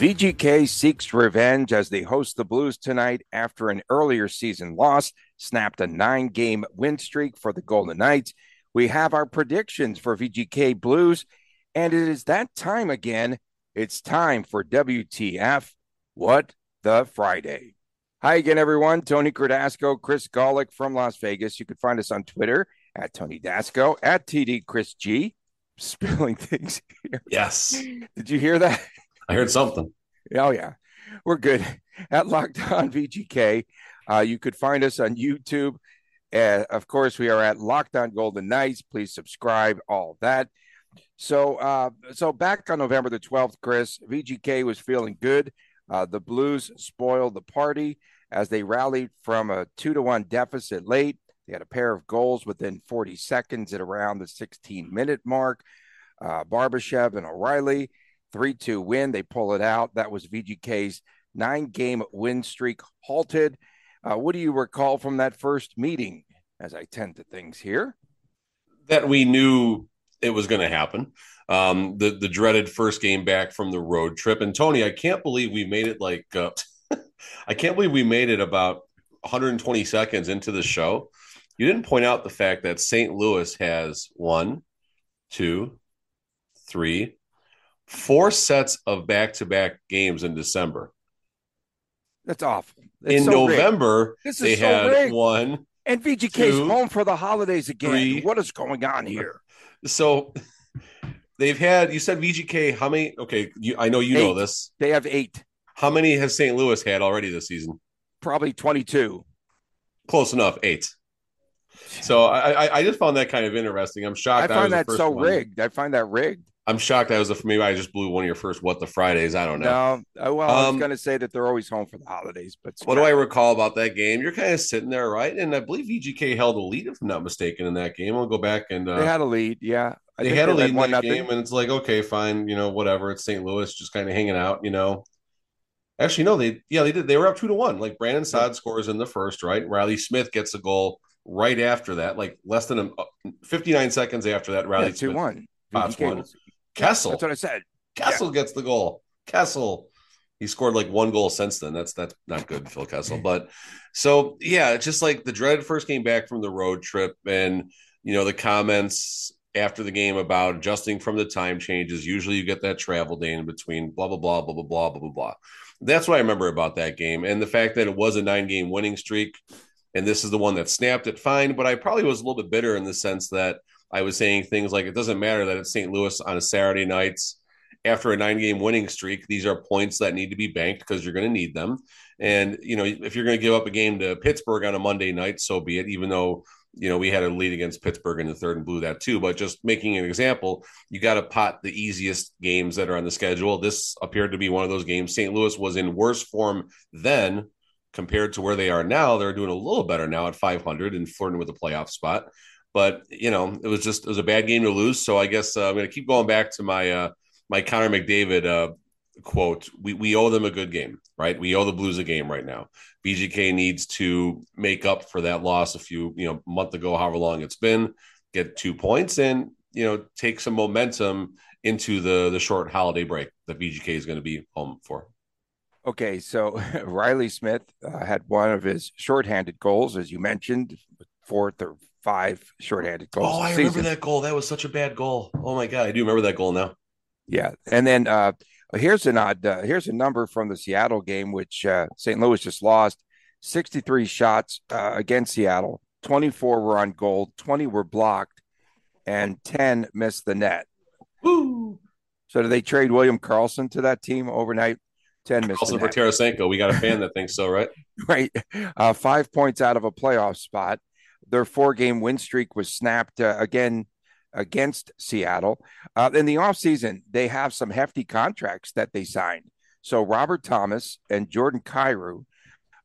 VGK seeks revenge as they host the Blues tonight after an earlier season loss, snapped a nine game win streak for the Golden Knights. We have our predictions for VGK Blues, and it is that time again. It's time for WTF What the Friday. Hi again, everyone. Tony Cardasco, Chris Golick from Las Vegas. You can find us on Twitter at Tony Dasco, at TD Chris G. Spilling things here. Yes. Did you hear that? I heard something. Oh yeah, we're good at Locked On VGK. Uh, you could find us on YouTube. Uh, of course, we are at Locked On Golden Knights. Please subscribe. All that. So, uh, so back on November the twelfth, Chris VGK was feeling good. Uh, the Blues spoiled the party as they rallied from a two to one deficit late. They had a pair of goals within 40 seconds at around the 16 minute mark. Uh, Barbashev and O'Reilly 3 2 win. They pull it out. That was VGK's nine game win streak halted. Uh, what do you recall from that first meeting as I tend to things here? That we knew it was going to happen. Um, the the dreaded first game back from the road trip. And Tony, I can't believe we made it like uh, I can't believe we made it about 120 seconds into the show. You didn't point out the fact that St. Louis has one, two, three, four sets of back to back games in December. That's awful. in so November, they so had rigged. one. And VGK's two, home for the holidays again. three. what is going on here? So they've had, you said VGK, how many? Okay, you, I know you know this. They have eight, How many has St. Louis had already this season? probably 22. Close enough, eight. So I, I, I just found that kind of interesting. I'm shocked. I find that so one. rigged. I find that rigged. I'm shocked. I was the maybe I just blew one of your first what the Fridays. I don't know. No, uh, well, I was Um, going to say that they're always home for the holidays, but What do I recall about that game? You're kind of sitting there, right? And I believe VGK held a lead, if I'm not mistaken, in that game. I'll go back and uh, They had a lead, yeah. I they had a lead in one that nothing. game, and it's like, okay, fine, you know, whatever. It's St. Louis, just kind of hanging out, you know. Actually, no, they yeah, they did. They were up two to one. Like Brandon Saad scores in the first, right? Reilly Smith gets a goal right after that, like less than a, 59 seconds after that. Reilly Yeah, two Smith, one. Pops was- Kessel, That's what I said. Kessel gets the goal. Kessel. He scored like one goal since then. That's that's not good, Phil Kessel. But so yeah, it's just like the dreaded first came back from the road trip, and you know the comments after the game about adjusting from the time changes. Usually, you get that travel day in between. Blah blah blah blah blah blah blah blah blah. That's what I remember about that game, and the fact that it was a nine game winning streak, and this is the one that snapped it. Fine, but I probably was a little bit bitter in the sense that I was saying things like it doesn't matter that it's St. Louis on a Saturday nights after a nine game winning streak. These are points that need to be banked because you're going to need them. And, you know, if you're going to give up a game to Pittsburgh on a Monday night, so be it, even though, you know, we had a lead against Pittsburgh in the third and blew that too. But just making an example, you got to pot the easiest games that are on the schedule. This appeared to be one of those games. St. Louis was in worse form then compared to where they are now. They're doing a little better now at 500 and flirting with a playoff spot. But, you know, it was just, it was a bad game to lose. So I guess uh, I'm going to keep going back to my, uh, my Connor McDavid uh, quote, we, we owe them a good game, right? We owe the Blues a game right now. VGK needs to make up for that loss a few, you know, month ago, however long it's been, get two points and, you know, take some momentum into the the short holiday break that VGK is going to be home for. Okay, so Reilly Smith uh, had one of his shorthanded goals, as you mentioned, fourth or five shorthanded goals. Oh, I remember season. that goal. That was such a bad goal. Oh my god, I do remember that goal now. Yeah, and then uh, here's an odd. Uh, here's a number from the Seattle game, which uh, St. Louis just lost. Sixty-three shots uh, against Seattle. Twenty-four were on goal. Twenty were blocked, and ten missed the net. Woo! So did they trade William Karlsson to that team overnight? Ten missed Also the for. Tarasenko, we got a fan that thinks so, right? right? Uh, five points out of a playoff spot. Their four game win streak was snapped uh, again against Seattle. Uh, in the offseason, they have some hefty contracts that they signed. So Robert Thomas and Jordan Kyrou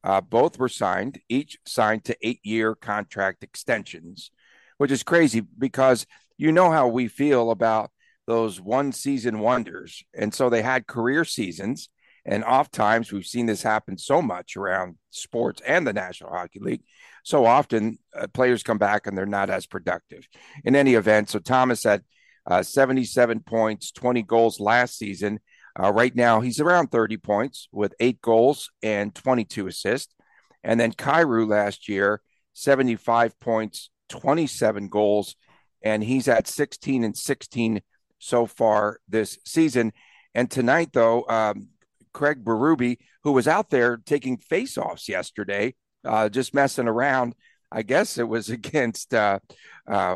Uh, both were signed, each signed to eight year contract extensions, which is crazy because you know how we feel about those one season wonders. And so they had career seasons. And oftentimes we've seen this happen so much around sports and the National Hockey League. So often uh, players come back and they're not as productive. In any event, so Thomas had uh, 77 points, 20 goals last season. Uh, right now, he's around 30 points with eight goals and 22 assists. And then Kyrou last year, 75 points, 27 goals, and he's at 16 and 16 so far this season. And tonight, though, um, Craig Berube, who was out there taking faceoffs yesterday, uh, just messing around. I guess it was against uh, uh,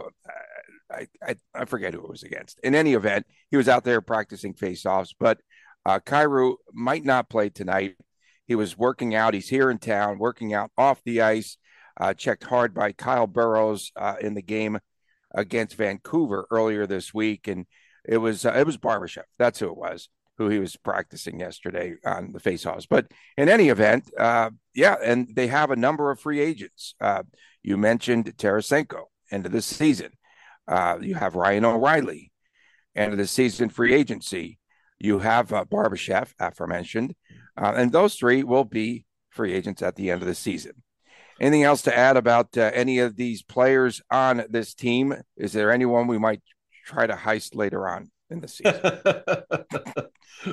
I, I, I forget who it was against. In any event, he was out there practicing faceoffs, but uh, Kyrou might not play tonight. He was working out. He's here in town, working out off the ice. Uh, checked hard by Kyle Burroughs uh, in the game against Vancouver earlier this week, and it was uh, it was Barbashev. That's who it was who he was practicing yesterday on the faceoffs. But in any event, uh, yeah, and they have a number of free agents. Uh, you mentioned Tarasenko end of the season. Uh, you have Ryan O'Reilly, end of the season free agency. You have uh, Barbashev, aforementioned, uh, and those three will be free agents at the end of the season. Anything else to add about uh, any of these players on this team? Is there anyone we might try to heist later on in the season?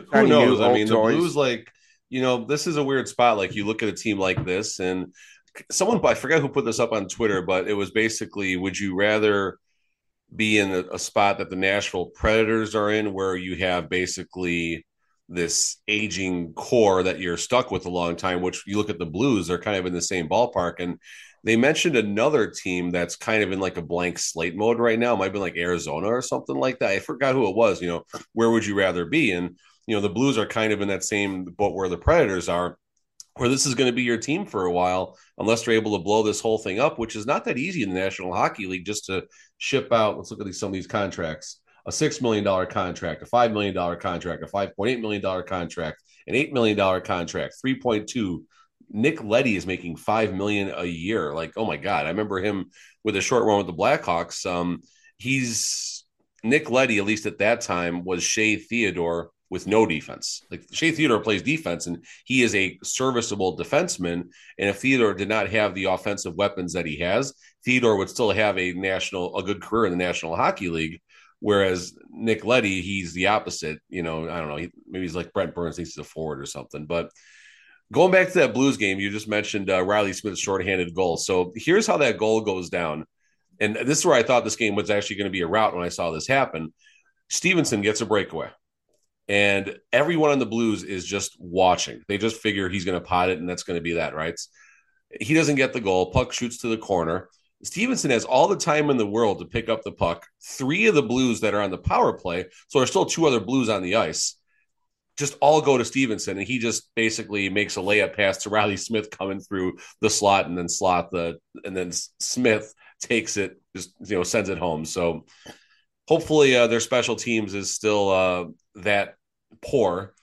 Who knows? I mean, toys. the Blues, like, you know, this is a weird spot. Like, you look at a team like this, and someone, I forget who put this up on Twitter, but it was basically, would you rather be in a, a spot that the Nashville Predators are in, where you have basically this aging core that you're stuck with a long time, which you look at the Blues, they're kind of in the same ballpark. And they mentioned another team that's kind of in like a blank slate mode right now. It might be like Arizona or something like that. I forgot who it was. You know, where would you rather be? And, you know, the Blues are kind of in that same boat where the Predators are where this is going to be your team for a while unless they're able to blow this whole thing up, which is not that easy in the National Hockey League just to ship out. Let's look at these, some of these contracts a $6 million contract, a $5 million contract, a $5.8 million contract, an $8 million contract, 3.2. Nick Leddy is making 5 million a year. Like, oh my God. I remember him with a short run with the Blackhawks. Um, he's Nick Leddy, at least at that time, was Shea Theodore with no defense. Like Shea Theodore plays defense and he is a serviceable defenseman. And if Theodore did not have the offensive weapons that he has, Theodore would still have a national, a good career in the National Hockey League. Whereas Nick Leddy, he's the opposite. You know, I don't know. He, maybe he's like Brent Burns, thinks he's a forward or something. But going back to that Blues game, you just mentioned uh, Reilly Smith's shorthanded goal. So here's how that goal goes down. And this is where I thought this game was actually going to be a rout when I saw this happen. Stephenson gets a breakaway and everyone on the Blues is just watching. They just figure he's going to pot it, and that's going to be that, right? He doesn't get the goal. Puck shoots to the corner. Stephenson has all the time in the world to pick up the puck. Three of the Blues that are on the power play, so there's still two other Blues on the ice, just all go to Stephenson, and he just basically makes a layup pass to Reilly Smith coming through the slot, and then slot the, and then Smith takes it, just you know, sends it home. So hopefully uh, their special teams is still uh, that poor.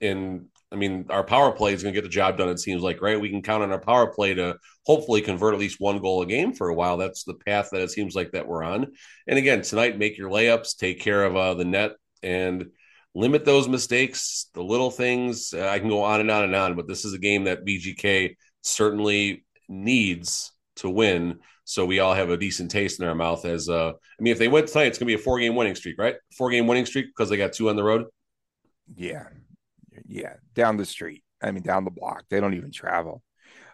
In I mean, our power play is going to get the job done. It seems like right. We can count on our power play to hopefully convert at least one goal a game for a while. That's the path that it seems like that we're on. And again, tonight, make your layups, take care of uh, the net, and limit those mistakes. The little things. Uh, I can go on and on and on, but this is a game that VGK certainly needs to win so we all have a decent taste in our mouth. As uh, I mean, if they win tonight, it's going to be a four game winning streak, right? Four game winning streak because they got two on the road. Yeah, yeah, down the street. I mean, down the block. They don't even travel.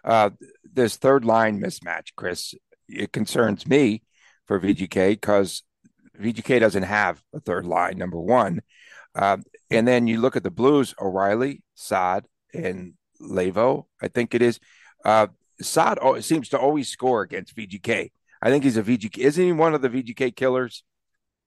Uh, this third line mismatch, Chris, it concerns me for VGK because VGK doesn't have a third line. Number one, uh, and then you look at the Blues: O'Reilly, Saad, and Leivo. I think it is. Uh, Saad seems to always score against VGK. I think he's a VGK. Isn't he one of the VGK killers?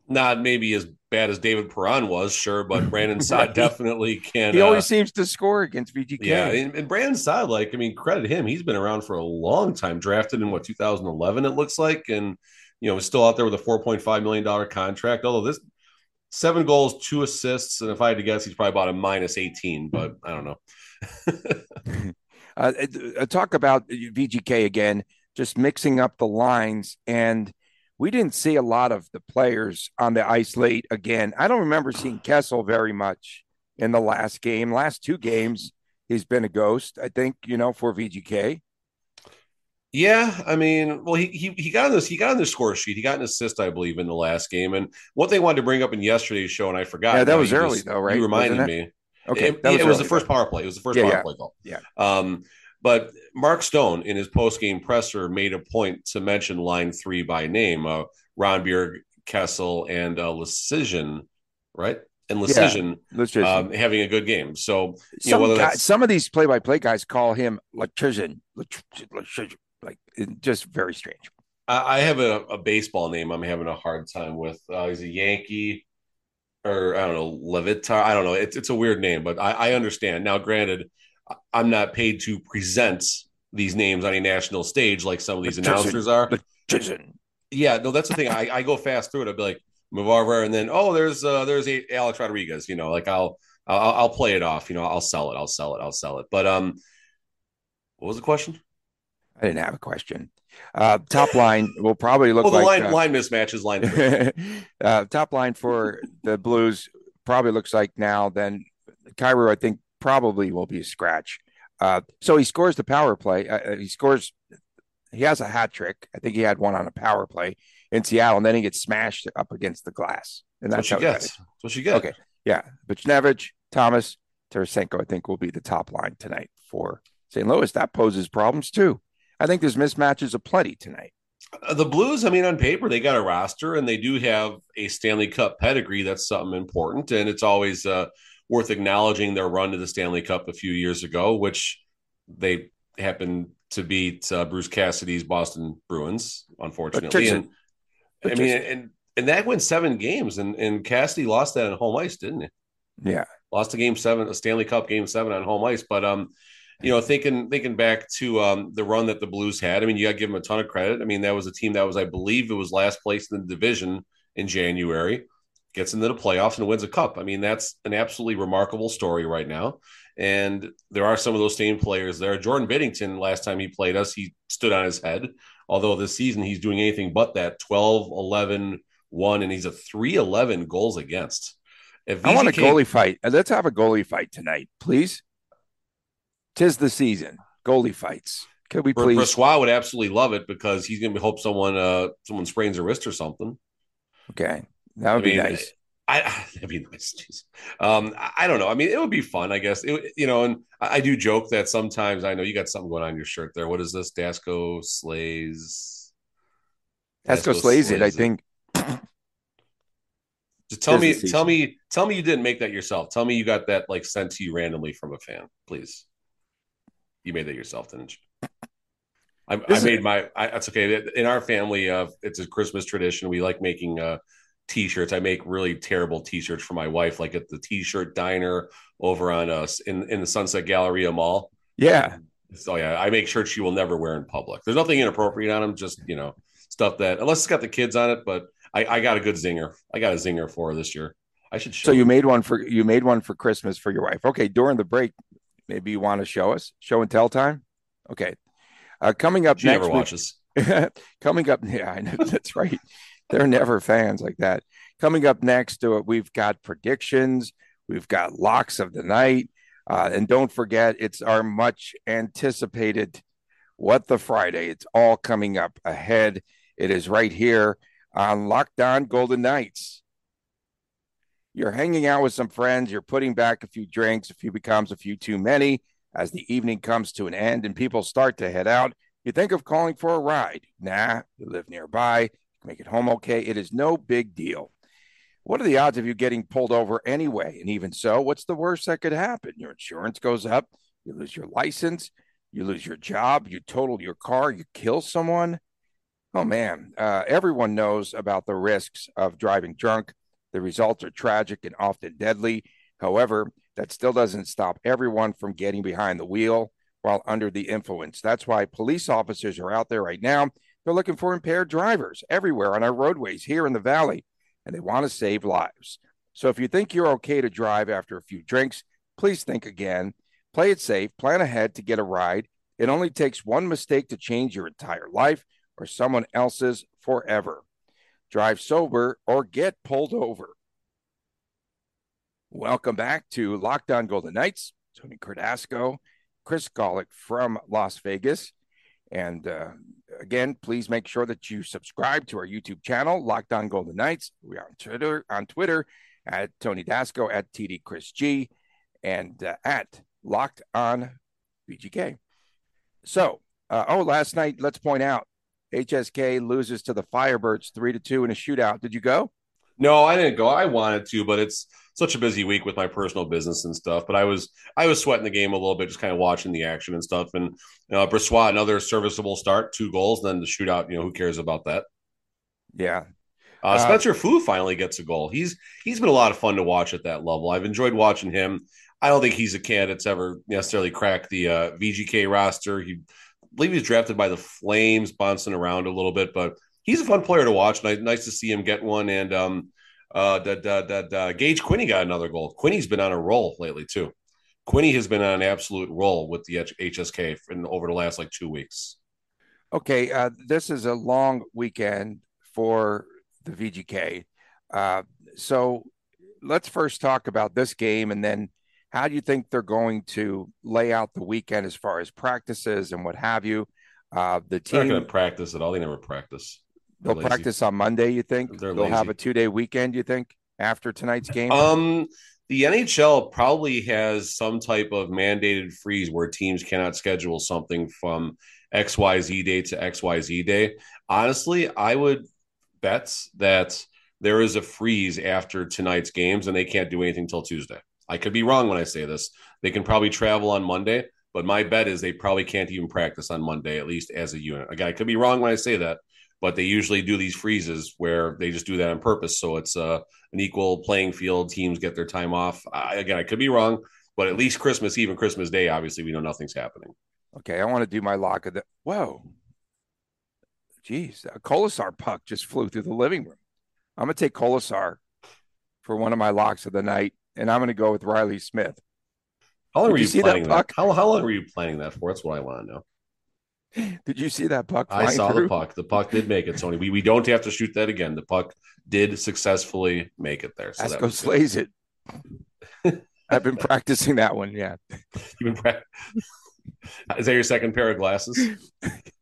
Not maybe as bad as David Perron was, sure, but Brandon Saad right. definitely can. He always uh, seems to score against VGK. Yeah, and, and, Brandon Saad, like I mean, credit him. He's been around for a long time. Drafted in what 2011, it looks like, and you know, is still out there with a 4.5 million dollar contract. Although this seven goals, two assists, and if I had to guess, he's probably about a minus 18. But I don't know. Uh, uh, talk about VGK again, just mixing up the lines. And we didn't see a lot of the players on the ice late again. I don't remember seeing Kessel very much in the last game. Last two games, he's been a ghost, I think, you know, for VGK. Yeah, I mean, well, he he he got on this he got on the score sheet. He got an assist, I believe, in the last game. And what they wanted to bring up in yesterday's show, and I forgot. Yeah, that was early just, though, right? You reminded me. Okay, it, was, it was the first power play. It was the first yeah, power yeah. play call. Yeah. Um, but Mark Stone in his post game presser made a point to mention line three by name: uh, Rondbjerg, Kessel, and uh, Leschyshyn, right? And Leschyshyn, yeah, um, having a good game. So some, know, guy, some of these play by play guys call him Leschyshyn, like just very strange. I have a, a, baseball name I'm having a hard time with. Uh, he's a Yankee, or I don't know, Levitar. I don't know. It's it's a weird name, but I, I understand. Now, granted, I'm not paid to present these names on a national stage like some of these announcers are. Yeah, no, that's the thing. I, I go fast through it. I'll be like Mavarver, and then oh, there's uh, there's a Alex Rodriguez. You know, like I'll, I'll I'll play it off. You know, I'll sell it. I'll sell it. I'll sell it. But um, what was the question? I didn't have a question. Uh, top line will probably look oh, the like line uh, line mismatches. Line uh, top line for the Blues probably looks like now. Then Kyrou, I think, probably will be a scratch. Uh, so he scores the power play. Uh, uh, he scores. He has a hat trick. I think he had one on a power play in Seattle, and then he gets smashed up against the glass. And that's, that's what she gets. That's what she gets. Okay, yeah. Buchnevich, Thomas, Tarasenko, I think will be the top line tonight for St. Louis. That poses problems too. I think there's mismatches aplenty tonight. Uh, the Blues, I mean, on paper, they got a roster and they do have a Stanley Cup pedigree. That's something important. And it's always uh, worth acknowledging their run to the Stanley Cup a few years ago, which they happened to beat uh, Bruce Cassidy's Boston Bruins, unfortunately. And, I mean, and and that went seven games, and and Cassidy lost that on home ice, didn't he? Yeah, lost a game seven, a Stanley Cup game seven on home ice. But um, you know, thinking thinking back to um, the run that the Blues had, I mean, you got to give them a ton of credit. I mean, that was a team that was, I believe, it was last place in the division in January, gets into the playoffs and wins a cup. I mean, that's an absolutely remarkable story right now. And there are some of those same players there. Jordan Binnington, last time he played us, he stood on his head. Although this season he's doing anything but that 12, 11, 1, and he's a 3 11 goals against. If I want a goalie fight. Let's have a goalie fight tonight, please. Tis the season. Goalie fights. Could we please? Brossoit would absolutely love it because he's going to hope someone uh someone sprains a wrist or something. Okay, that would I be mean, nice. I that'd be nice. Jeez. Um, I don't know. I mean, it would be fun, I guess. It, you know, and I, I, do joke that sometimes I know you got something going on your shirt there. What is this? Dasco slays. Dasco, slays, it. I think. Just tell me, tell me, tell me you didn't make that yourself. Tell me you got that like sent to you randomly from a fan, please. You made that yourself, didn't you? I, I made my. I, that's okay. In our family, uh, it's a Christmas tradition. We like making uh, t-shirts. I make really terrible t-shirts for my wife, like at the t-shirt diner over on us in in the Sunset Galleria Mall. Yeah. So yeah, I make shirts she will never wear in public. There's nothing inappropriate on them, just you know stuff that unless it's got the kids on it. But I, I got a good zinger. I got a zinger for her this year. I should. so you made one for you made one for Christmas for your wife. Okay, during the break, maybe you want to show us show and tell time. Okay, uh, coming up she next. Never watches. coming up, yeah, I know that's right. They're never fans like that. Coming up next to it, we've got predictions, we've got locks of the night, uh, and don't forget, it's our much anticipated What the Friday. It's all coming up ahead. It is right here on Locked On Golden Knights. You're hanging out with some friends, you're putting back a few drinks, a few becomes a few too many. As the evening comes to an end and people start to head out, you think of calling for a ride. Nah, you live nearby make it home okay. It is no big deal. What are the odds of you getting pulled over anyway? And even so, what's the worst that could happen? Your insurance goes up, you lose your license, you lose your job, you total your car, you kill someone. Oh man, uh, everyone knows about the risks of driving drunk. The results are tragic and often deadly. However, that still doesn't stop everyone from getting behind the wheel while under the influence. That's why police officers are out there right now they're looking for impaired drivers everywhere on our roadways here in the valley, and they want to save lives. So if you think you're okay to drive after a few drinks, please think again. Play it safe, plan ahead to get a ride. It only takes one mistake to change your entire life or someone else's forever. Drive sober or get pulled over. Welcome back to Locked On Golden Knights. Tony Cardasco, Chris Golick from Las Vegas. And uh, again, please make sure that you subscribe to our YouTube channel, Locked On Golden Knights. We are on Twitter, on Twitter at Tony Dasco, at TD Chris G, and uh, at Locked On VGK. So, uh, oh, last night, let's point out HSK loses to the Firebirds three to two in a shootout. Did you go? No, I didn't go. I wanted to, but it's such a busy week with my personal business and stuff. But I was I was sweating the game a little bit, just kind of watching the action and stuff. And know, Brossoit, another serviceable start, two goals, then the shootout. You know, who cares about that? Yeah. Uh, uh, Spencer Foo finally gets a goal. He's he's been a lot of fun to watch at that level. I've enjoyed watching him. I don't think he's a candidate to ever necessarily crack the uh, VGK roster. He Believe he's drafted by the Flames, bouncing around a little bit, but he's a fun player to watch. Nice, nice to see him get one. And um, uh, that, that, that uh, Gage Quinney got another goal. Quinney's been on a roll lately too. Quinney has been on an absolute roll with the HSK in over the last like two weeks. Okay, uh, this is a long weekend for the VGK. Uh, so let's first talk about this game, and then how do you think they're going to lay out the weekend as far as practices and what have you? Uh, the team they're not going to practice at all. They never practice. They'll lazy. practice on Monday. You think They're they'll lazy. have a two day weekend? You think after tonight's game? Um, the NHL probably has some type of mandated freeze where teams cannot schedule something from X Y Z day to X Y Z day. Honestly, I would bet that there is a freeze after tonight's games and they can't do anything till Tuesday. I could be wrong when I say this. They can probably travel on Monday, but my bet is they probably can't even practice on Monday, at least as a unit. Again, I could be wrong when I say that, but they usually do these freezes where they just do that on purpose. So it's uh, an equal playing field. Teams get their time off. I, again, I could be wrong, but at least Christmas Eve and Christmas Day, obviously, we know nothing's happening. Okay, I want to do my lock of the. Whoa, jeez, a Kolesar puck just flew through the living room. I'm gonna take Kolesar for one of my locks of the night, and I'm gonna go with Reilly Smith. How long Did were you, you planning that puck? That? How, how long were you planning that for? That's what I want to know. Did you see that puck? I saw through? the puck. The puck did make it, Tony. We, we don't have to shoot that again. The puck did successfully make it there. So Asco slays it. I've been practicing that one. Yeah. You've been pra- Is that your second pair of glasses?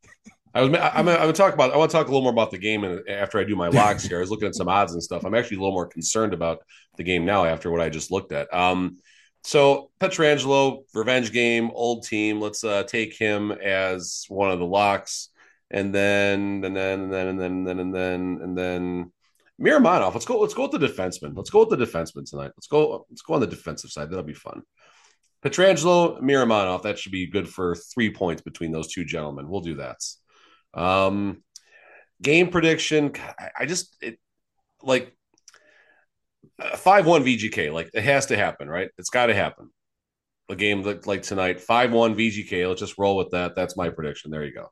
I was. I'm. I'm to talk about. I want to talk a little more about the game, and after I do my locks here, I was looking at some odds and stuff. I'm actually a little more concerned about the game now after what I just looked at. Um, so Pietrangelo, revenge game, old team. Let's uh, take him as one of the locks, and then and then and then and then and then and then and then Miromanov. Let's go. Let's go with the defenseman. Let's go with the defenseman tonight. Let's go. Let's go on the defensive side. That'll be fun. Pietrangelo, Miromanov. That should be good for three points between those two gentlemen. We'll do that. Um, game prediction. I just it like five one VGK. Like it has to happen, right? It's got to happen. A game like, like tonight, five one VGK. Let's just roll with that. That's my prediction. There you go.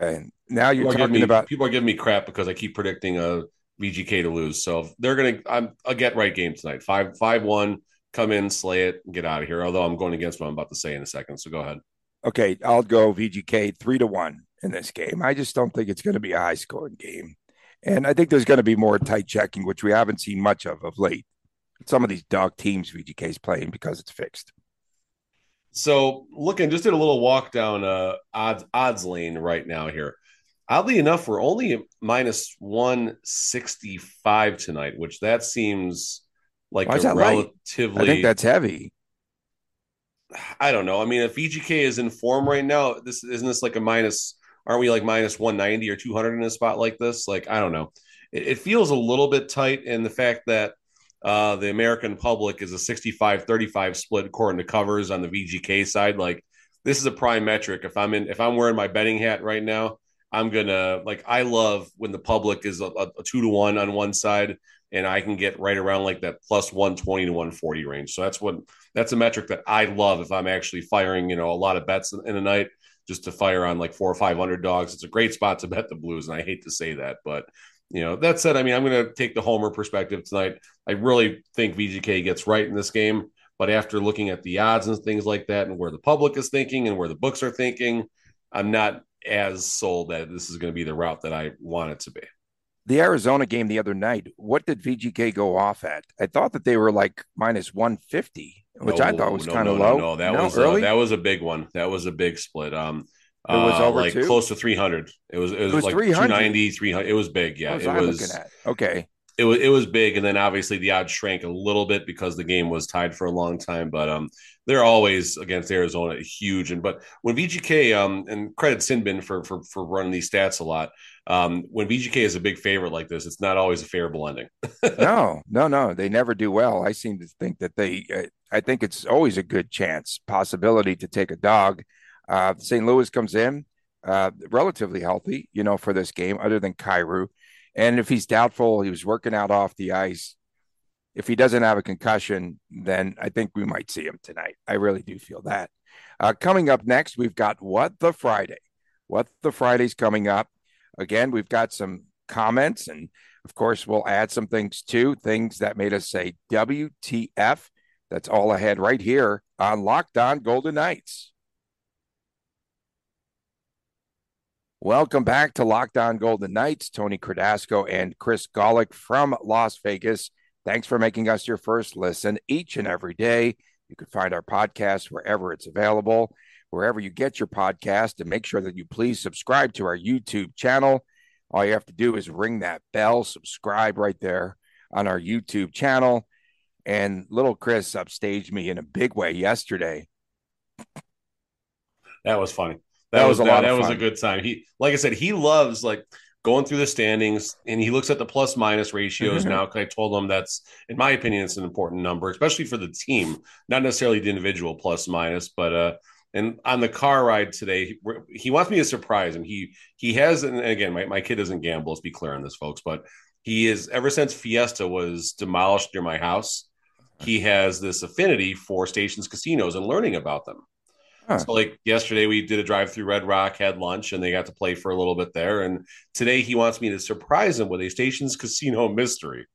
Okay. Now you're people talking me, about people are giving me crap because I keep predicting a VGK to lose. So they're gonna. I'm a get right game tonight. Five five one. Come in, slay it, get out of here. Although I'm going against what I'm about to say in a second. So go ahead. Okay, I'll go VGK three to one in this game. I just don't think it's going to be a high scoring game. And I think there's going to be more tight checking, which we haven't seen much of of late. Some of these dog teams VGK is playing because it's fixed. So looking, just did a little walk down uh, odds odds lane right now here. Oddly enough, we're only minus one sixty five tonight, which that seems like Why a relatively. I think that's heavy. I don't know. I mean, if VGK is in form right now, this isn't this like a minus aren't we like minus 190 or 200 in a spot like this? Like, I don't know. It, it feels a little bit tight. And the fact that uh, the American public is a 65 35 split according to covers on the VGK side, like, this is a prime metric. If I'm in, if I'm wearing my betting hat right now, I'm gonna like. I love when the public is a, a two to one on one side, and I can get right around like that plus 120 to 140 range. So that's what that's a metric that I love if I'm actually firing, you know, a lot of bets in, in a night just to fire on like four or five underdogs. It's a great spot to bet the Blues, and I hate to say that, but you know that said, I mean I'm going to take the homer perspective tonight. I really think VGK gets right in this game. But after looking at the odds and things like that, and where the public is thinking and where the books are thinking, I'm not as sold that this is going to be the route that I want it to be. The Arizona game the other night, what did VGK go off at? I thought that they were like minus 150, which no, I thought was no, kind of no, low. No, that No, was early? Uh, that was a big one. That was a big split. Um, It was uh, over like two? close to 300. It was it was, was like 300? 290, 300. It was big. Yeah, was it was. looking at? Okay. It was it was big, and then obviously the odds shrank a little bit because the game was tied for a long time. But um, they're always against Arizona huge. And but when VGK um and credit Sinbin for for for running these stats a lot. Um, when VGK is a big favorite like this, it's not always a favorable ending. no, no, no. They never do well. I seem to think that they, uh, I think it's always a good chance, possibility to take a dog. Uh, St. Louis comes in uh, relatively healthy, you know, for this game, other than Kyrou. And if he's doubtful, he was working out off the ice. If he doesn't have a concussion, then I think we might see him tonight. I really do feel that. Uh, coming up next, we've got What the Friday. What the Friday's coming up. Again, we've got some comments, and of course, we'll add some things too, things that made us say WTF. That's all ahead right here on Locked On Golden Knights. Welcome back to Locked On Golden Knights. Tony Cardasco and Chris Golick from Las Vegas. Thanks for making us your first listen each and every day. You can find our podcast wherever it's available, wherever you get your podcast, and make sure that you please subscribe to our YouTube channel. All you have to do is ring that bell, subscribe right there on our YouTube channel. And little Chris upstaged me in a big way yesterday. That was funny. That, That was, was a that, lot that was a good time. He, like I said, he loves like going through the standings and he looks at the plus minus ratios Mhm. now. Cause I told him that's, in my opinion, it's an important number, especially for the team, not necessarily the individual plus minus, but, uh, and on the car ride today, he- he wants me to surprise him. He he has, and again, my, my kid doesn't gamble. Let's be clear on this, folks. But he is ever since Fiesta was demolished near my house, he has this affinity for stations casinos and learning about them. Huh. So like yesterday we did a drive through Red Rock, had lunch, and they got to play for a little bit there. And today he wants me to surprise him with a Stations Casino mystery.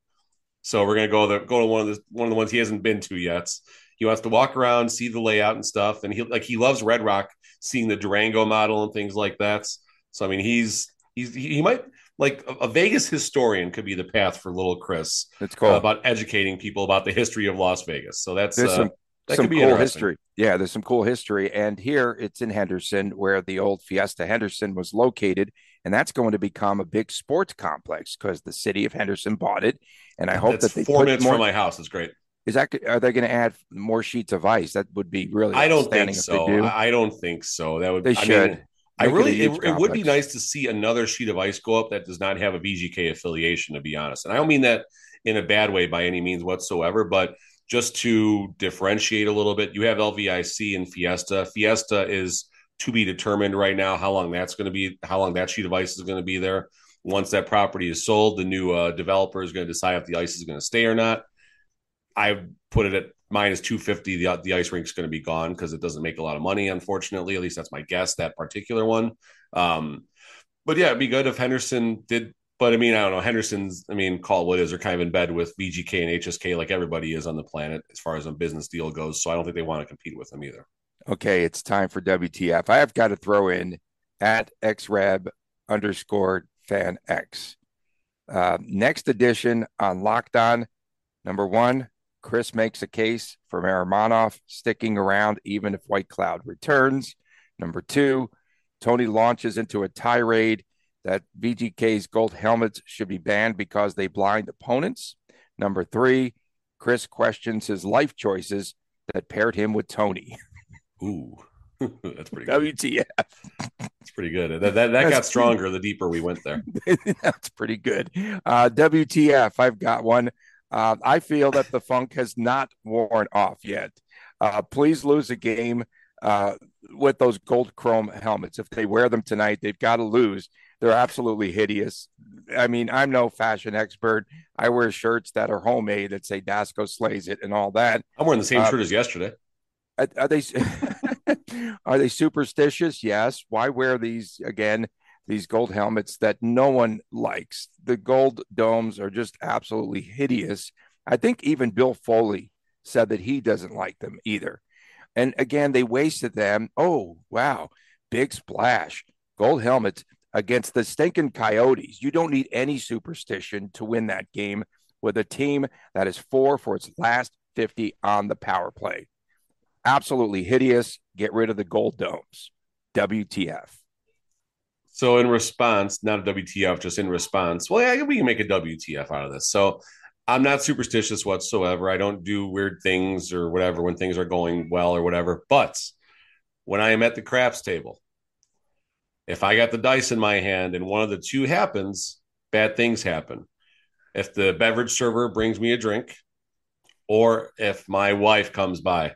So we're gonna go the go to one of the one of the ones he hasn't been to yet. He wants to walk around, see the layout and stuff, and he like he loves Red Rock, seeing the Durango model and things like that. So I mean, he's he's he might like a, Vegas historian could be the path for little Chris It's cool. uh, about educating people about the history of Las Vegas. So that's uh, some that some could be cool history. Yeah, there's some cool history. And here it's in Henderson, where the old Fiesta Henderson was located. And that's going to become a big sports complex because the city of Henderson bought it. And I hope That's that they four put minutes more. from my house. It's great. is that are they going to add more sheets of ice? That would be really. I don't think so. Do. I I don't think so. That would They I should. mean, I Make it a really it, it would be nice to see another sheet of ice go up that does not have a VGK affiliation. To be honest, and I don't mean that in a bad way by any means whatsoever, but just to differentiate a little bit. You have LVIC and Fiesta. Fiesta is to be determined right now how long that's going to be, how long that sheet of ice is going to be there. Once that property is sold, the new uh, developer is going to decide if the ice is going to stay or not. I put it at minus 250 the, the ice rink is going to be gone because it doesn't make a lot of money unfortunately at least that's my guess that particular one um but yeah it'd be good if henderson did but i mean i don't know henderson's i mean it what is they're kind of in bed with vgk and hsk like everybody is on the planet as far as a business deal goes so i don't think they want to compete with them either Okay, it's time for WTF. I have got to throw in at xreb underscore fan x. Uh, next edition on Locked On. Number one, Chris makes a case for Miromanov sticking around even if Whitecloud returns. Number two, Tony launches into a tirade that VGK's gold helmets should be banned because they blind opponents. Number three, Chris questions his life choices that paired him with Tony. ooh that's pretty good WTF. that's pretty good that, that, that got stronger the deeper we went there That's pretty good. Uh, WTF, I've got one. Uh, I feel that the funk has not worn off yet. Uh, please lose a game uh, with those gold chrome helmets. If they wear them tonight, they've got to lose. They're absolutely hideous. I mean, I'm no fashion expert. I wear shirts that are homemade that say Dasco slays it and all that. i'm wearing the same Uh, shirt as yesterday Are, are they are they superstitious? Yes. Why wear these again? These gold helmets that no one likes. The gold domes are just absolutely hideous. I think even Bill Foley said that he doesn't like them either. And again, they wasted them. Oh, wow. Big splash. Gold helmets against the stinking Coyotes. You don't need any superstition to win that game with a team that is four for its last 50 on the power play. Absolutely hideous. Get rid of the gold domes. WTF. So in response, not a WTF, just in response. Well, yeah, we can make a WTF out of this. So I'm not superstitious whatsoever. I don't do weird things or whatever when things are going well or whatever. But when I am at the craps table, if I got the dice in my hand and one of the two happens, bad things happen. If the beverage server brings me a drink, or if my wife comes by,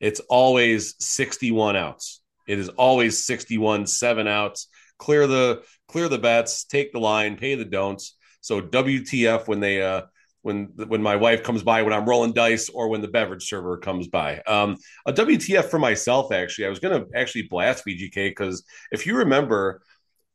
it's always 61 outs. It is always 61, seven outs clear the clear the bets, take the line, pay the don'ts. So WTF when they uh when when my wife comes by when I'm rolling dice or when the beverage server comes by. Um, a WTF for myself actually. I was going to actually blast VGK because if you remember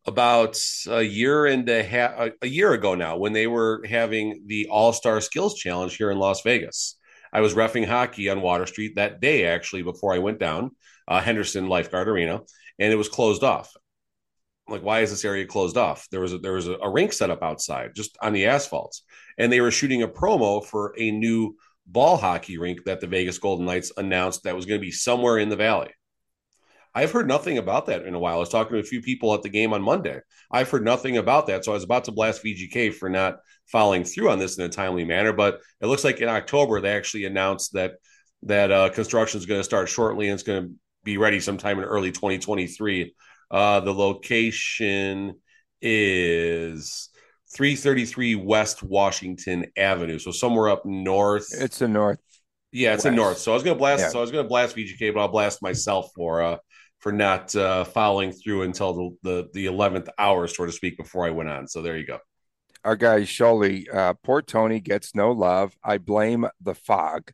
about a year and a half a year ago now when they were having the All-Star Skills Challenge here in Las Vegas. I was refing hockey on Water Street that day actually before I went down uh, Henderson Lifeguard Arena and it was closed off like why is this area closed off there was a, there was a, a rink set up outside just on the asphalts and they were shooting a promo for a new ball hockey rink that the Vegas Golden Knights announced that was going to be somewhere in the valley I've heard nothing about that in a while. I was talking to a few people at the game on Monday. I've heard nothing about that. So I was about to blast VGK for not following through on this in a timely manner. But it looks like in October they actually announced that that uh, construction is going to start shortly and it's going to be ready sometime in early 2023. Uh, the location is 333 West Washington Avenue. So somewhere up north. It's the north. Yeah, it's a north. So I was gonna blast. Yeah. So I was gonna blast VGK, but I'll blast myself for uh for not uh following through until the the eleventh hour, so to speak, before I went on. So there you go. Our guy Sholey, uh, poor Tony gets no love. I blame the fog.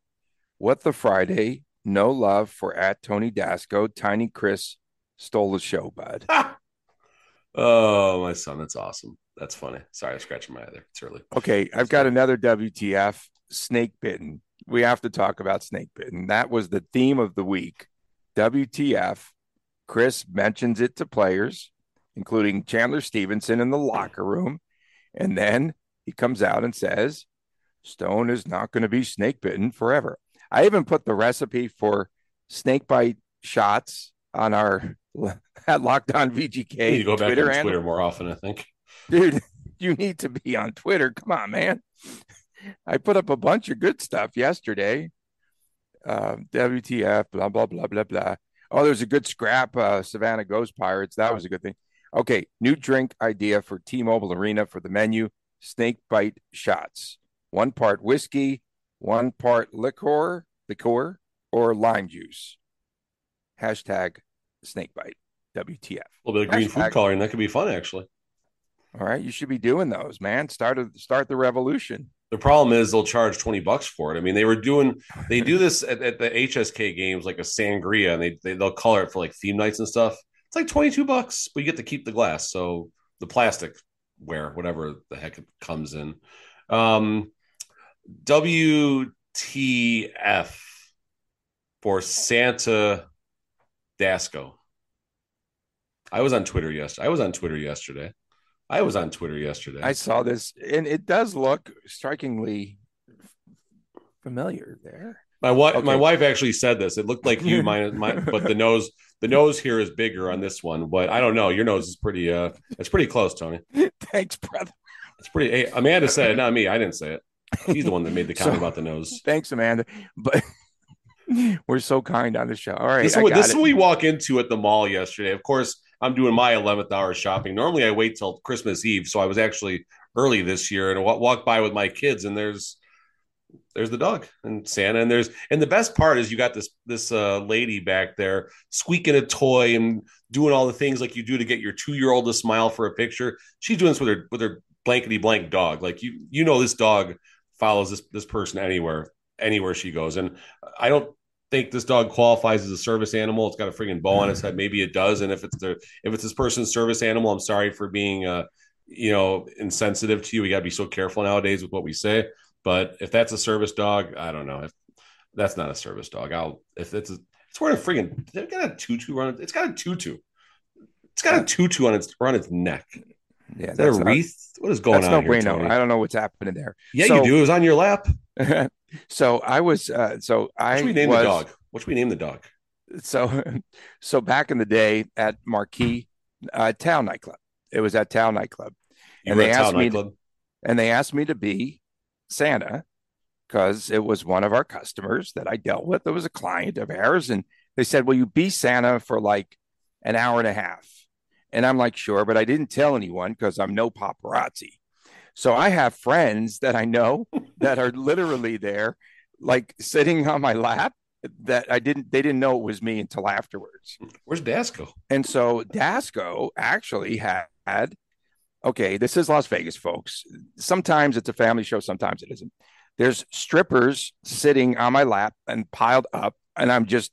What the Friday? No love for at Tony Dasco. Tiny Chris stole the show, bud. oh, my son, that's awesome. That's funny. Sorry, I'm scratching my other. It's early. Okay, I've got another WTF snake bitten. We have to talk about snake bitten. That was the theme of the week. WTF. Chris mentions it to players, including Chandler Stephenson in the locker room. And then he comes out and says, Stone is not going to be snake bitten forever. I even put the recipe for snake bite shots on our at Locked On VGK. You go back Twitter on Twitter more often, I think. Dude, you need to be on Twitter. Come on, man. I put up a bunch of good stuff yesterday. Uh, WTF, blah, blah, blah, blah, blah. Oh, there's a good scrap, uh, Savannah Ghost Pirates. That was a good thing. Okay, new drink idea for T Mobile Arena for the menu snake bite shots. One part whiskey, one part liquor, liqueur, or lime juice. Hashtag snake bite. WTF. A little bit of green Hashtag. food coloring. That could be fun, actually. All right. You should be doing those, man. Start, a, start the revolution. The problem is they'll charge 20 bucks for it. I mean, they were doing, they do this at, at the HSK games, like a sangria, and they, they, they'll color it for like theme nights and stuff. It's like 22 bucks, but you get to keep the glass. So the plastic ware, whatever the heck it comes in. Um, WTF for Santa Dasco. I was on Twitter yesterday. I was on Twitter yesterday. I was on Twitter yesterday. I saw this, and it does look strikingly familiar there. My wife, okay. my wife actually said this. It looked like you, my, my, but the nose, the nose here is bigger on this one. But I don't know. Your nose is pretty. Uh, it's pretty close, Tony. Thanks, brother. It's pretty. Hey, Amanda said it, not me. I didn't say it. He's the one that made the comment so, about the nose. Thanks, Amanda. But We're so kind on the show. All right. This, is what, this is what we walk into at the mall yesterday. Of course, I'm doing my 11th hour shopping. Normally, I wait till Christmas Eve, so I was actually early this year and I walked by with my kids, and there's there's the dog and Santa, and there's and the best part is you got this this uh, lady back there squeaking a toy and doing all the things like you do to get your two year old to smile for a picture. She's doing this with her with her blankety blank dog. Like you you know this dog follows this this person anywhere anywhere she goes, and I don't think this dog qualifies as a service animal. It's got a freaking bow on its head. Maybe it does. And if it's the if it's this person's service animal, I'm sorry for being uh, you know, insensitive to you. We gotta be so careful nowadays with what we say. But if that's a service dog, I don't know. If That's not a service dog. I'll if it's a, it's wearing a freaking it's got a tutu on it. It's got a tutu. It's got a tutu on its on its neck. Yeah, Is that a not- what is going that's on no bueno. Tony? I don't know what's happening there. Yeah, So- you do. It was on your lap. so I was uh, so What I should we name was the dog? What should we name the dog? so so back in the day at Marquee uh, Town nightclub. It was at Town nightclub, You And they at asked Town me- nightclub. and they asked me to be Santa because it was one of our customers that I dealt with. It was a client of ours, and they said, "Will you be Santa for like an hour and a half?" And I'm like, "Sure," but I didn't tell anyone because I'm no paparazzi. So I have friends that I know that are literally there, like sitting on my lap. That I didn't, they didn't know it was me until afterwards. Where's Dasco? And so Dasco actually had, okay, this is Las Vegas, folks. Sometimes it's a family show, sometimes it isn't. There's strippers sitting on my lap and piled up, and I'm just,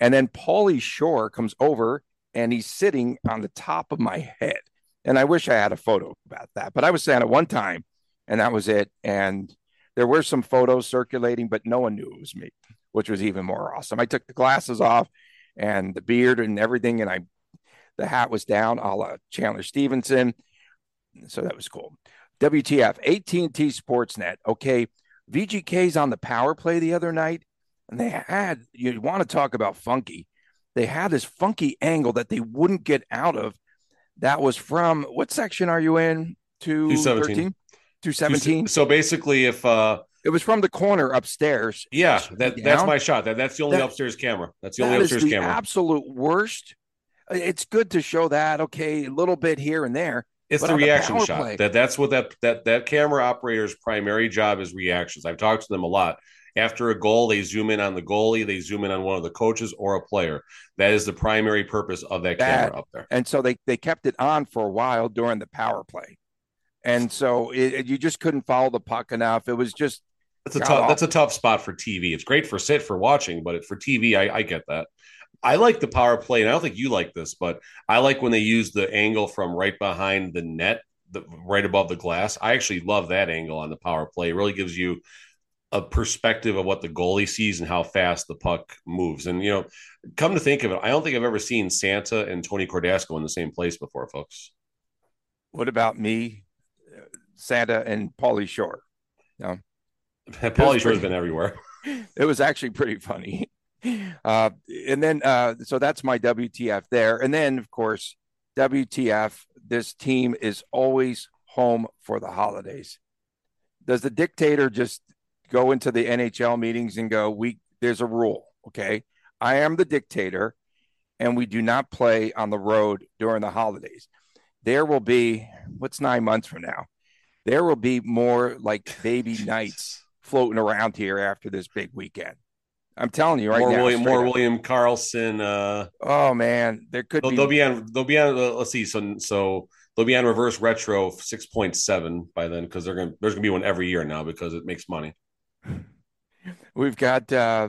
and then Pauly Shore comes over and he's sitting on the top of my head. And I wish I had a photo about that, but I was saying it one time, and that was it. And there were some photos circulating, but no one knew it was me, which was even more awesome. I took the glasses off and the beard and everything, and I the hat was down, a la Chandler Stephenson. So that was cool. WTF, AT&T Sportsnet. Okay, VGK's on the power play the other night, and they had you want to talk about funky. They had this funky angle that they wouldn't get out of. That was from what section are you in? 217? 217. So basically, if uh, It was from the corner upstairs. yeah, that that's my shot. That that's the only That- upstairs camera. That's the only upstairs the camera. absolute worst. It's good to show that, okay, a little bit here and there. It's the on the reaction shot. play- That that's what that that that camera operator's primary job is reactions. I've talked to them a lot. After a goal, they zoom in on the goalie, they zoom in on one of the coaches or a player. That is the primary purpose of that That- camera up there. And so they, they kept it on for a while during the power play. And so it, you just couldn't follow the puck enough. It was just, That's a tough. That's a tough spot for TV. It's great for sit for watching, but for TV, I, I get that. I like the power play, and I don't think you like this, but I like when they use the angle from right behind the net, the, right above the glass. I actually love that angle on the power play. It really gives you a perspective of what the goalie sees and how fast the puck moves. And you know, come to think of it, I don't think I've ever seen Santa and Tony Cordasco in the same place before, folks. what about me, Santa, and Pauly Shore? No, Pauly Shore's been everywhere. It was actually pretty funny. Uh, and then, uh, so that's my WTF there. And then, of course, WTF, this team is always home for the holidays. Does the dictator just go into the NHL meetings and go, we, there's a rule. Okay. I am the dictator and we do not play on the road during the holidays. There will be, what's nine months from now? There will be more like baby nights floating around here after this big weekend. I'm telling you right more now. William, more up. William Karlsson. Uh, Oh man, there could they'll, be. they'll be on. They'll be on. Uh, let's see. So so they'll be on reverse retro six point seven by then because they're gonna. There's gonna be one every year now because it makes money. We've got. Uh,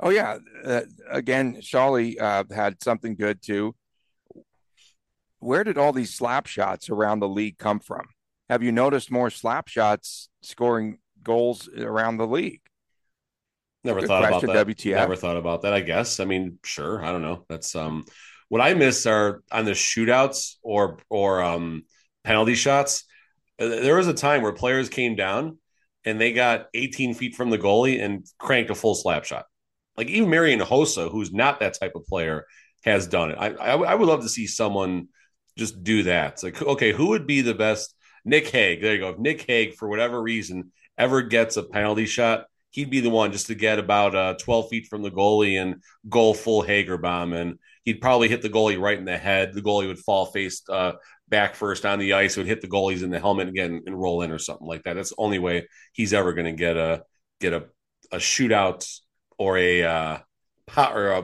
oh yeah, uh, again, Shawley uh, had something good too. Where did all these slap shots around the league come from? Have you noticed more slap shots scoring goals around the league? Never Good thought question, about that. WTF. Never thought about that. I guess. I mean, sure. I don't know. That's um. What I miss are on the shootouts or or um penalty shots. uh, There was a time where players came down and they got 18 feet from the goalie and cranked a full slap shot. Like even Marian Hossa, who's not that type of player, has done it. I, I, I would love to see someone just do that. It's like, okay, who would be the best? Nic Hague. There you go. If Nic Hague, for whatever reason, ever gets a penalty shot, he'd be the one just to get about uh, 12 feet from the goalie and goal full Hager bomb. And he'd probably hit the goalie right in the head. The goalie would fall face uh, back first on the ice. Would hit the goalies in the helmet again and roll in or something like that. That's the only way he's ever going to get a get a, a shootout or a uh,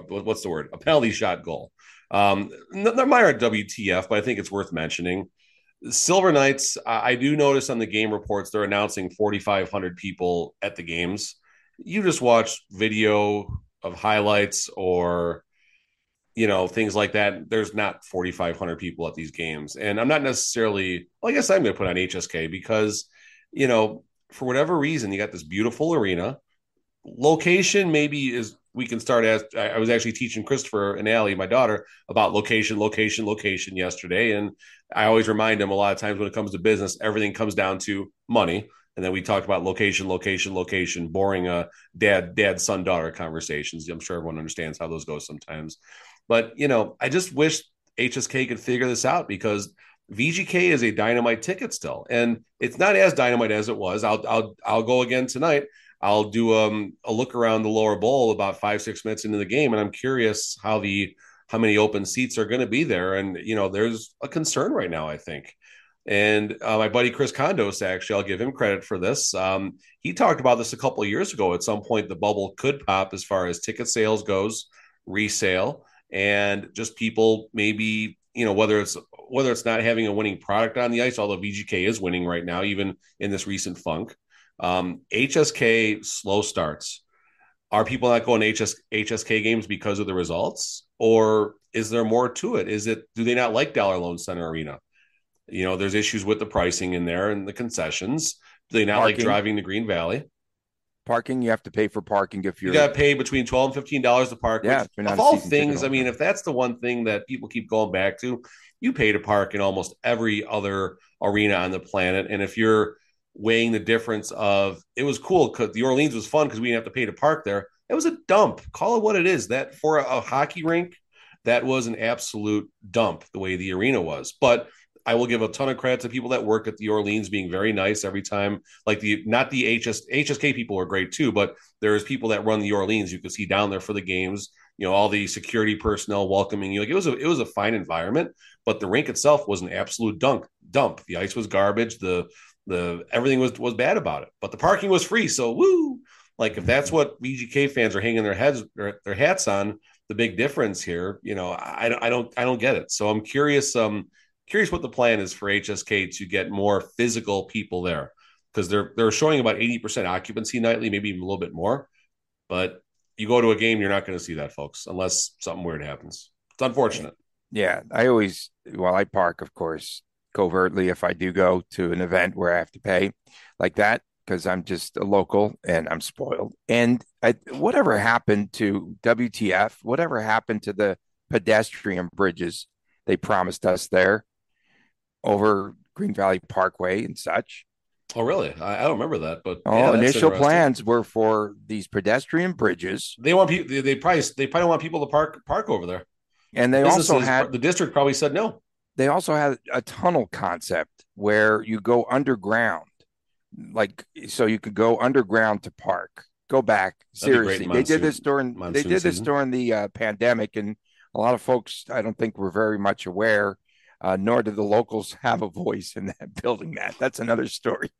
what's the word? A penalty shot goal. Um, they're minor WTF, but I think it's worth mentioning. Silver Knights, I do notice on the game reports they're announcing 4,500 people at the games. You just watch video of highlights or you know things like that. There's not 4,500 people at these games, and I'm not necessarily. Well, I guess I'm going to put on HSK because you know for whatever reason you got this beautiful arena. location maybe is we can start as I was actually teaching Christopher and Allie, my daughter, about location, location, location yesterday. And I always remind them a lot of times when it comes to business, everything comes down to money. And then we talked about location, location, location, boring uh dad, dad, son, daughter conversations. I'm sure everyone understands how those go sometimes. But you know, I just wish HSK could figure this out because VGK is a dynamite ticket still, and it's not as dynamite as it was. I'll I'll I'll go again tonight. I'll do um, a look around the lower bowl about five six minutes into the game, and I'm curious how the how many open seats are going to be there. And you know, there's a concern right now. I think. And uh, my buddy Chris Condos, actually, I'll give him credit for this. Um, he talked about this a couple years ago. At some point, the bubble could pop as far as ticket sales goes, resale, and just people maybe you know whether it's whether it's not having a winning product on the ice, although VGK is winning right now, even in this recent funk. Um, HSK slow starts. Are people not going HS, HSK games because of the results, or is there more to it? Is it do they not like Dollar Loan Center Arena? You know, there's issues with the pricing in there and the concessions. Do they not Parking. like driving to Green Valley? Parking, you have to pay for parking if you're. You got to pay between twelve and fifteen dollars to park. Yeah, of all things, I mean, if that's the one thing that people keep going back to, you pay to park in almost every other arena on the planet, and if you're weighing the difference of it was cool because the Orleans was fun because we didn't have to pay to park there. It was a dump. Call it what it is. That for a, a hockey rink, that was an absolute dump the way the arena was. But I will give a ton of credit to people that work at the Orleans being very nice every time. Like the not the HS HSK people are great too, but there's people that run the Orleans you can see down there for the games. You know, all the security personnel welcoming you. Like it was a it was a fine environment, but the rink itself was an absolute dunk dump. The ice was garbage. The the everything was was bad about it, but the parking was free. So woo! Like if that's what VGK fans are hanging their heads their, their hats on, the big difference here, you know, I, I don't I don't get it. So I'm curious. Um, curious what the plan is for HSK to get more physical people there because they're they're showing about 80% occupancy nightly, maybe even a little bit more. But you go to a game, you're not going to see that, folks, unless something weird happens. It's unfortunate. Yeah, I always well, I park, of course, covertly if I do go to an event where I have to pay like that because I'm just a local and I'm spoiled. And I, whatever happened to WTF, whatever happened to the pedestrian bridges they promised us there? Over Green Valley Parkway and such. Oh, really? I, I don't remember that. But oh, yeah, initial plans were for these pedestrian bridges. They want people. They, they probably they probably want people to park park over there. And they Businesses, also had the district probably said no. They also had a tunnel concept where you go underground, like so you could go underground to park. Go back seriously. They did this during they did this season. during the uh, pandemic, and a lot of folks I don't think were very much aware uh, nor did the locals have a voice in that building that. That's another story.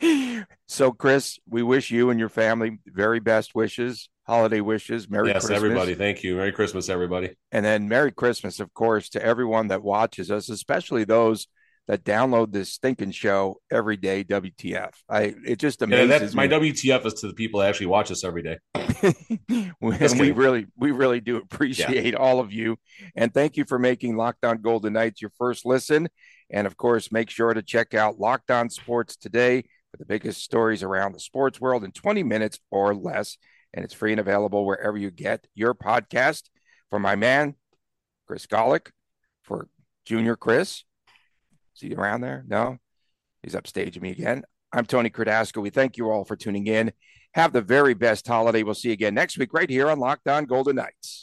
so, Chris, we wish you and your family very best wishes, holiday wishes, Merry yes, Christmas. everybody. Thank you. Merry Christmas, everybody. And then Merry Christmas, of course, to everyone that watches us, especially those that download this stinking show every day. WTF? I it just amazes yeah, My WTF is to the people that actually watch us every day. we really, we really do appreciate yeah. all of you, and thank you for making Locked On Golden Knights your first listen. And of course, make sure to check out Locked On Sports today for the biggest stories around the sports world in 20 minutes or less. And it's free and available wherever you get your podcast. For my man, Chris Golick, for Junior Chris, is he around there? No, he's upstaging me again. I'm Tony Cordasco. We thank you all for tuning in. Have the very best holiday. We'll see you again next week right here on Locked On Golden Knights.